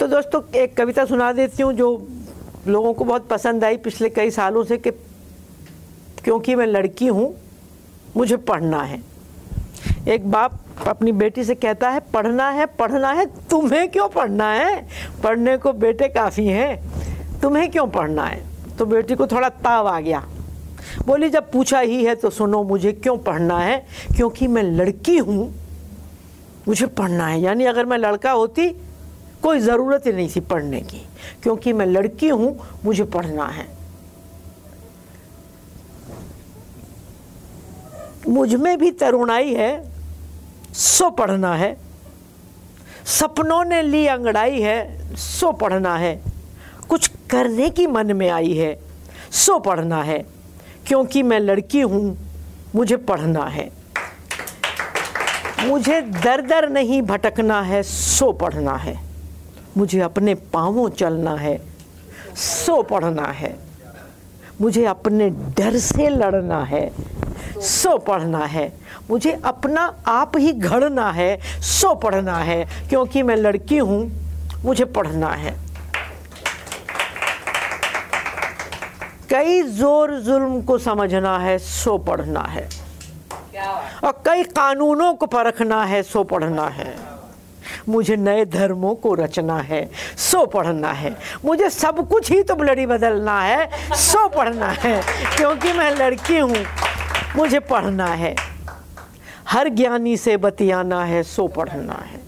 तो दोस्तों, एक कविता सुना देती हूँ जो लोगों को बहुत पसंद आई पिछले कई सालों से कि क्योंकि मैं लड़की हूँ, मुझे पढ़ना है। एक बाप अपनी बेटी से कहता है, पढ़ना है पढ़ना है, तुम्हें क्यों पढ़ना है? पढ़ने को बेटे काफ़ी हैं, तुम्हें क्यों पढ़ना है? तो बेटी को थोड़ा ताव आ गया। बोली, जब पूछा ही है तो सुनो, मुझे क्यों पढ़ना है? क्योंकि मैं लड़की हूँ, मुझे पढ़ना है। यानी अगर मैं लड़का होती कोई ज़रूरत ही नहीं थी पढ़ने की। क्योंकि मैं लड़की हूँ, मुझे पढ़ना है। मुझमें भी तरुणाई है, सो पढ़ना है। सपनों ने ली अंगड़ाई है, सो पढ़ना है। कुछ करने की मन में आई है, सो पढ़ना है। क्योंकि मैं लड़की हूँ, मुझे पढ़ना है। मुझे दर दर नहीं भटकना है, सो पढ़ना है। मुझे अपने पाँवों चलना है सो पढ़ना है। मुझे अपने डर से लड़ना है सो पढ़ना है। मुझे अपना आप ही घड़ना है सो पढ़ना है। क्योंकि मैं लड़की हूँ मुझे पढ़ना है। कई ज़ोर जुल्म को समझना है सो पढ़ना है। और कई कानूनों को परखना है सो पढ़ना है। मुझे नए धर्मों को रचना है, सो पढ़ना है। मुझे सब कुछ ही तो ब्लडी बदलना है, सो पढ़ना है, क्योंकि मैं लड़की हूँ, मुझे पढ़ना है। हर ज्ञानी से बतियाना है, सो पढ़ना है।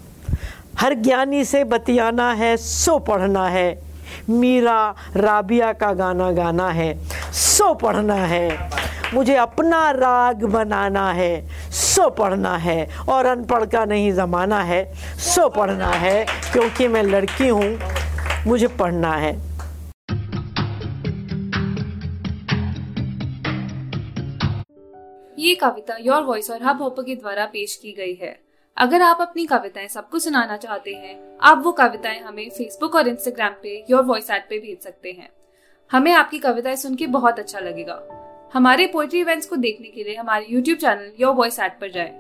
हर ज्ञानी से बतियाना है, सो पढ़ना है। मीरा राबिया का गाना गाना है, सो पढ़ना है। मुझे अपना राग बनाना है, सो पढ़ना है, और अनपढ़ का नहीं ज़माना है, सो पढ़ना है, क्योंकि मैं लड़की हूँ, मुझे पढ़ना है। ये कविता योर वॉइस और हब हॉपर के द्वारा पेश की गई है। अगर आप अपनी कविताएँ सबको सुनाना चाहते हैं, आप वो कविताएँ हमें फेसबुक और इंस्टाग्राम पे योर वॉइस ऐप पे भेज सकते हैं। हमें आपकी कविताएँ सुन के बहुत अच्छा लगेगा। हमारे पोइट्री इवेंट्स को देखने के लिए हमारे YouTube channel your voice at पर जाएँ।